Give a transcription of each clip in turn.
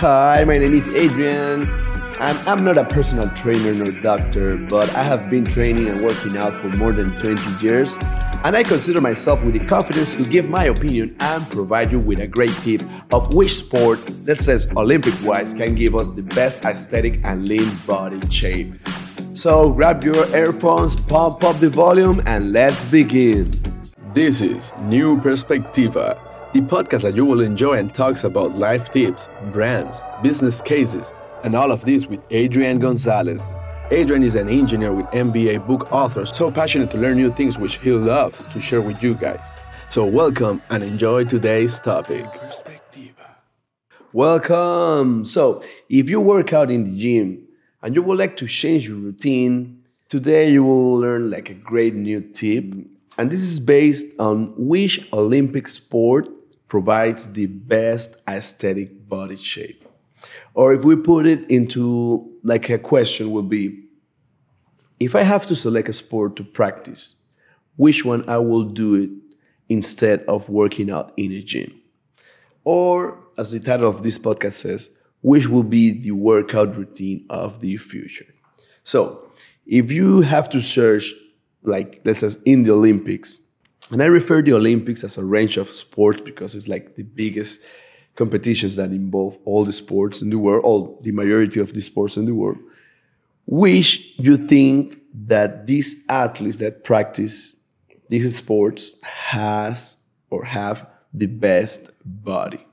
Hi, my name is Adrian. I'm, I'm not a personal trainer nor doctor, but I have been training and working out for more than 20 years. And I consider myself with the confidence to give my opinion and provide you with a great tip of which sport that says Olympic wise can give us the best aesthetic and lean body shape. So grab your earphones, pump up the volume, and let's begin. This is New Perspectiva, the podcast that you will enjoy and talks about life tips, brands, business cases, and all of this with Adrian Gonzalez. Adrian is an engineer with MBA book author, so passionate to learn new things which he loves to share with you guys. So welcome and enjoy today's topic. Perspectiva. Welcome. So, if you work out in the gym and you would like to change your routine, today you will learn like a great new tip. And this is based on which Olympic sport provides the best aesthetic body shape. Or if we put it into like a question would be if I have to select a sport to practice, which one I will do it instead of working out in a gym? Or as the title of this podcast says, which will be the workout routine of the future? So, if you have to search, like let's say in the Olympics, and I refer the Olympics as a range of sports because it's like the biggest competitions that involve all the sports in the world, all the majority of the sports in the world. Which you think that these athletes that practice these sports has or have the best body?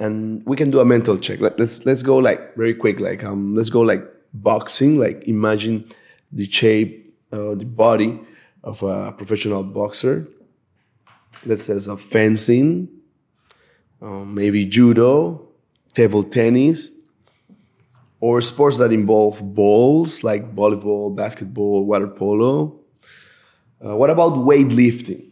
and we can do a mental check. Let, us let's go like very quick. Like um, let's go like boxing. Like imagine the shape, uh, the body of a professional boxer. Let's say a fencing, um, maybe judo, table tennis, or sports that involve balls like volleyball, basketball, water polo. Uh, what about weightlifting?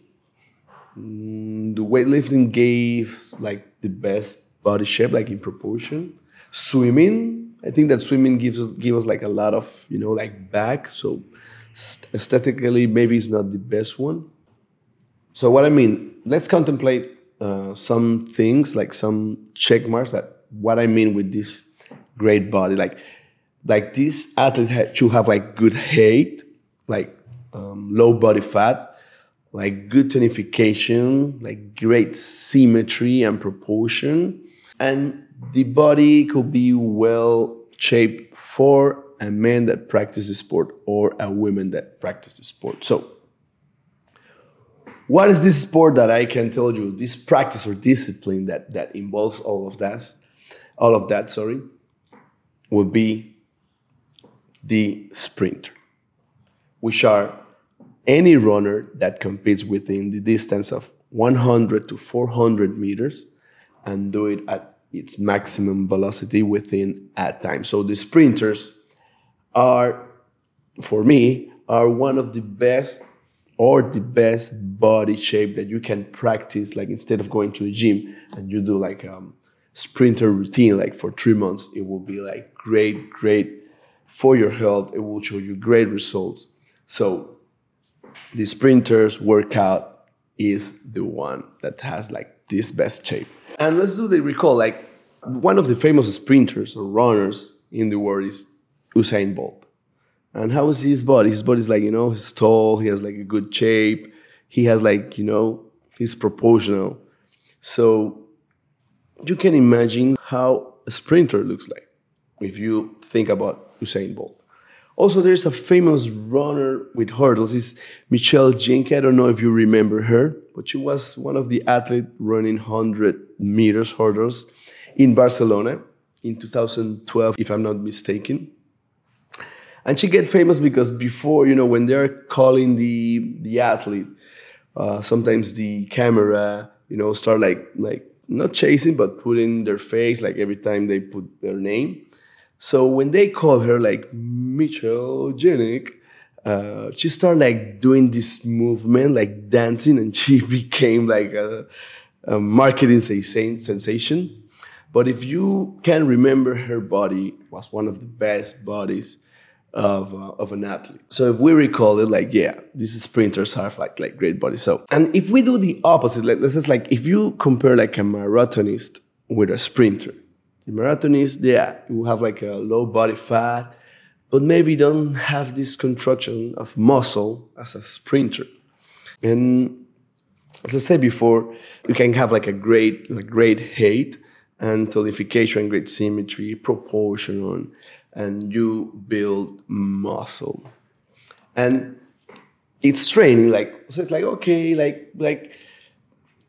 Mm, the weightlifting gives like the best body shape, like in proportion. Swimming, I think that swimming gives us, give us like a lot of, you know, like back. So aesthetically, maybe it's not the best one. So what I mean, let's contemplate uh, some things, like some check marks that what I mean with this great body. Like, like this athlete should have like good height, like um, low body fat, like good tonification, like great symmetry and proportion, and the body could be well shaped for a man that practices sport or a woman that practices sport. So, what is this sport that I can tell you? This practice or discipline that that involves all of that, all of that. Sorry, would be the sprinter, which are any runner that competes within the distance of 100 to 400 meters and do it at its maximum velocity within a time. So the sprinters are, for me, are one of the best or the best body shape that you can practice. Like instead of going to a gym and you do like a um, sprinter routine, like for three months, it will be like great, great for your health. It will show you great results. So the sprinters workout is the one that has like this best shape. And let's do the recall. Like one of the famous sprinters or runners in the world is Usain Bolt. And how is his body? His body is like, you know, he's tall, he has like a good shape, he has like, you know, he's proportional. So you can imagine how a sprinter looks like if you think about Usain Bolt. Also, there's a famous runner with hurdles. It's Michelle Jenneke. I don't know if you remember her, but she was one of the athletes running 100 meters hurdles in Barcelona in 2012, if I'm not mistaken. And she get famous because before, you know, when they're calling the the athlete, uh, sometimes the camera, you know, start like like not chasing, but putting their face like every time they put their name. So when they call her like Michelle Jenneke, uh, she started like doing this movement, like dancing, and she became like a, a marketing sensation. But if you can remember, her body was one of the best bodies of, uh, of an athlete. So if we recall it, like yeah, these sprinters have like like great bodies. So and if we do the opposite, like this is like if you compare like a marathonist with a sprinter, The marathonists, yeah, you have like a low body fat, but maybe don't have this contraction of muscle as a sprinter. And as I said before, you can have like a great, like great height and tonification, great symmetry, proportion, and you build muscle. And it's training, like so it's like okay, like like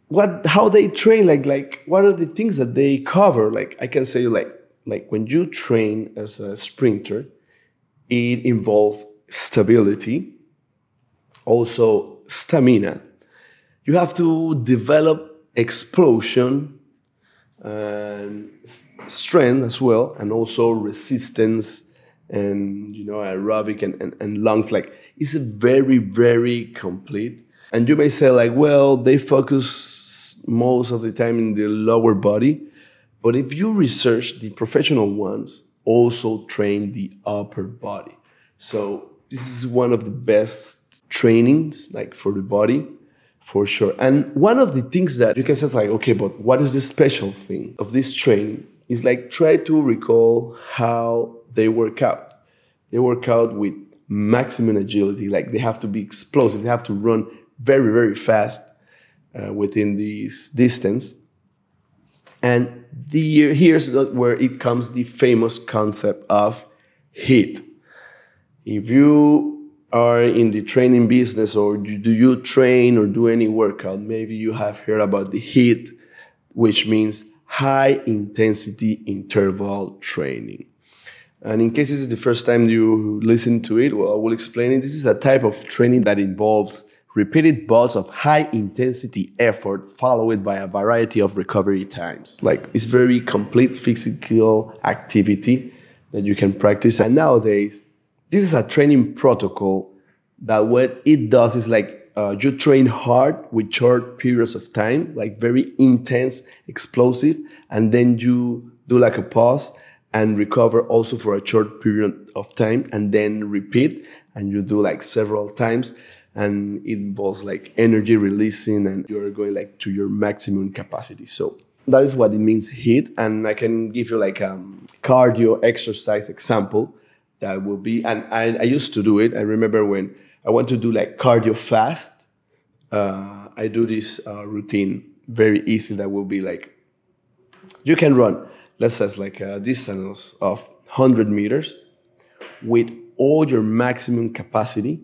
what how they train, like like what are the things that they cover? Like I can say like like when you train as a sprinter, it involves stability, also stamina. You have to develop explosion Um, strength as well, and also resistance and you know aerobic and, and, and lungs. Like it's a very very complete. And you may say like, well, they focus most of the time in the lower body, but if you research the professional ones, also train the upper body. So this is one of the best trainings like for the body for sure. And one of the things that you can say is like, okay, but what is the special thing of this training? Is like try to recall how they work out. They work out with maximum agility. Like they have to be explosive. They have to run very, very fast uh, within this distance. And the here's where it comes the famous concept of HIIT. If you are in the training business or do you train or do any workout, maybe you have heard about the HIIT, which means high intensity interval training. And in case this is the first time you listen to it, well, I will explain it. This is a type of training that involves repeated bouts of high intensity effort followed by a variety of recovery times. Like it's very complete physical activity that you can practice. And nowadays, this is a training protocol that what it does is like uh, you train hard with short periods of time, like very intense, explosive, and then you do like a pause and recover also for a short period of time and then repeat and you do like several times and it involves like energy releasing and you're going like to your maximum capacity. So that is what it means HIIT and i can give you like a um, cardio exercise example that will be and I, I used to do it. I remember when i want to do like cardio fast uh, i do this uh, routine very easy that will be like you can run let's say like a distance of 100 meters with all your maximum capacity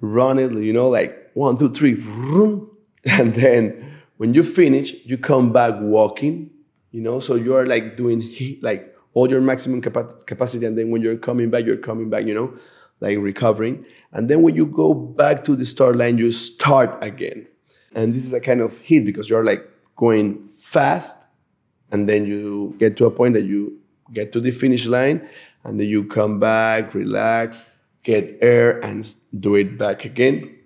run it you know like one two three vroom, and then when you finish you come back walking you know so you're like doing like all your maximum capa- capacity and then when you're coming back you're coming back you know like recovering. And then when you go back to the start line you start again. And this is a kind of HIIT because you're like going fast and then you get to a point that you get to the finish line and then you come back relax get air and do it back again.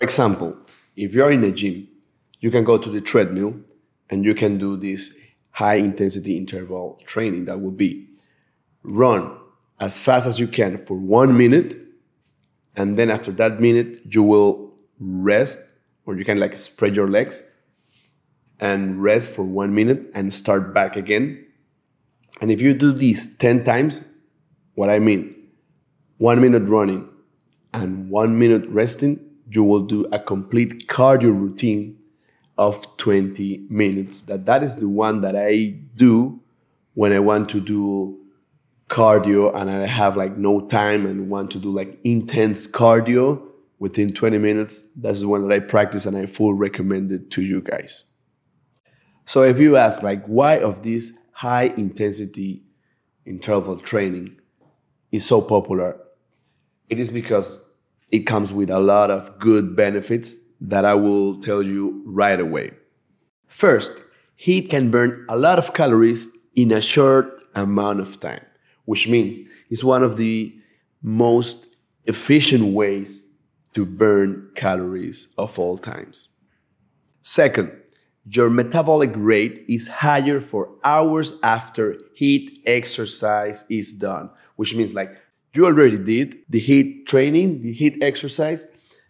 Example if you're in a gym you can go to the treadmill and you can do this high intensity interval training that would be run as fast as you can for one minute and then after that minute you will rest or you can like spread your legs and rest for one minute and start back again. And if you do this 10 times what i mean one minute running and one minute resting you will do a complete cardio routine of 20 minutes. That that is the one that I do when I want to do cardio and I have like no time and want to do like intense cardio within 20 minutes. That's the one that I practice and I full recommend it to you guys. So if you ask like why of this high intensity interval training is so popular, it is because it comes with a lot of good benefits that I will tell you right away. First, HIIT can burn a lot of calories in a short amount of time, which means it's one of the most efficient ways to burn calories of all times. Second, your metabolic rate is higher for hours after HIIT exercise is done, which means like you already did the HIIT training, the HIIT exercise,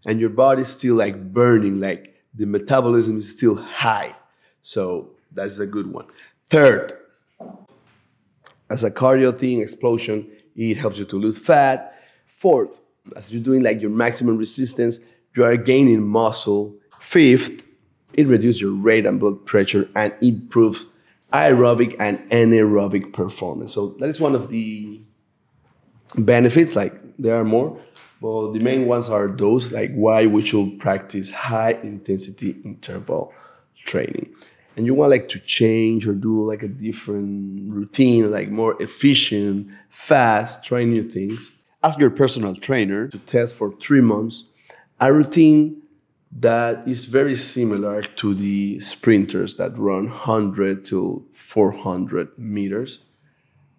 and your body's still like burning, like the metabolism is still high. So that's a good one. Third, as a cardio thing, explosion, it helps you to lose fat. Fourth, as you're doing like your maximum resistance, you are gaining muscle. Fifth, it reduces your rate and blood pressure and improves aerobic and anaerobic performance. So that is one of the benefits. Like there are more, but the main ones are those. Like why we should practice high intensity interval training. And you want like to change or do like a different routine, like more efficient, fast, try new things. Ask your personal trainer to test for three months a routine that is very similar to the sprinters that run 100 to 400 meters.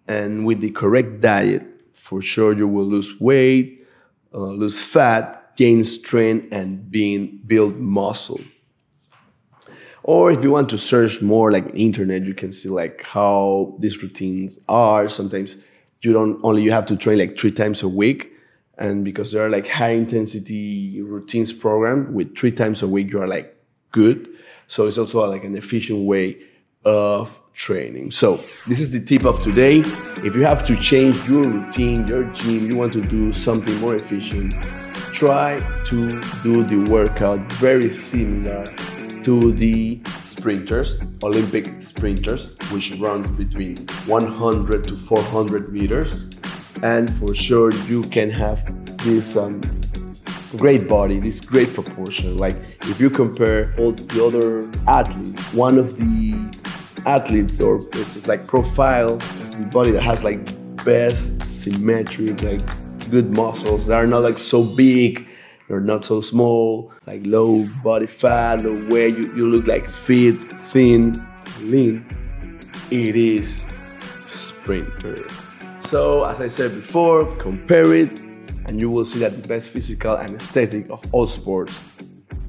And with the correct diet, for sure you will lose weight, uh, lose fat, gain strength, and being, build muscle. Or if you want to search more like internet, you can see like how these routines are. Sometimes you don't only you have to train like three times a week and because there are like high intensity routines program with three times a week you are like good so it's also like an efficient way of training. So this is the tip of today. If you have to change your routine your gym you want to do something more efficient try to do the workout very similar to the sprinters olympic sprinters which runs between 100 to 400 meters. And for sure you can have this um, great body, this great proportion. Like if you compare all the other athletes, one of the athletes or it's like profile the body that has like best symmetric, like good muscles that are not like so big, they're not so small, like low body fat, low weight, you, you look like fit, thin, lean. It is sprinter. So, as I said before, compare it and you will see that the best physical and aesthetic of all sports,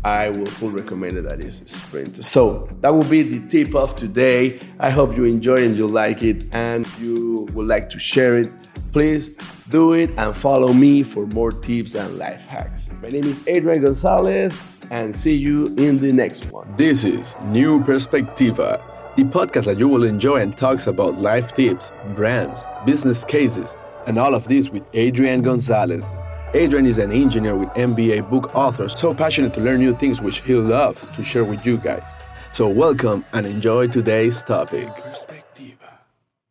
I will full recommend it that is sprint. So that will be the tip of today. I hope you enjoy and you like it and you would like to share it. Please do it and follow me for more tips and life hacks. My name is Adrian Gonzalez and see you in the next one. This is New Perspectiva the podcast that you will enjoy and talks about life tips, brands, business cases, and all of this with Adrian Gonzalez. Adrian is an engineer with MBA book author, so passionate to learn new things which he loves to share with you guys. So welcome and enjoy today's topic. Perspective.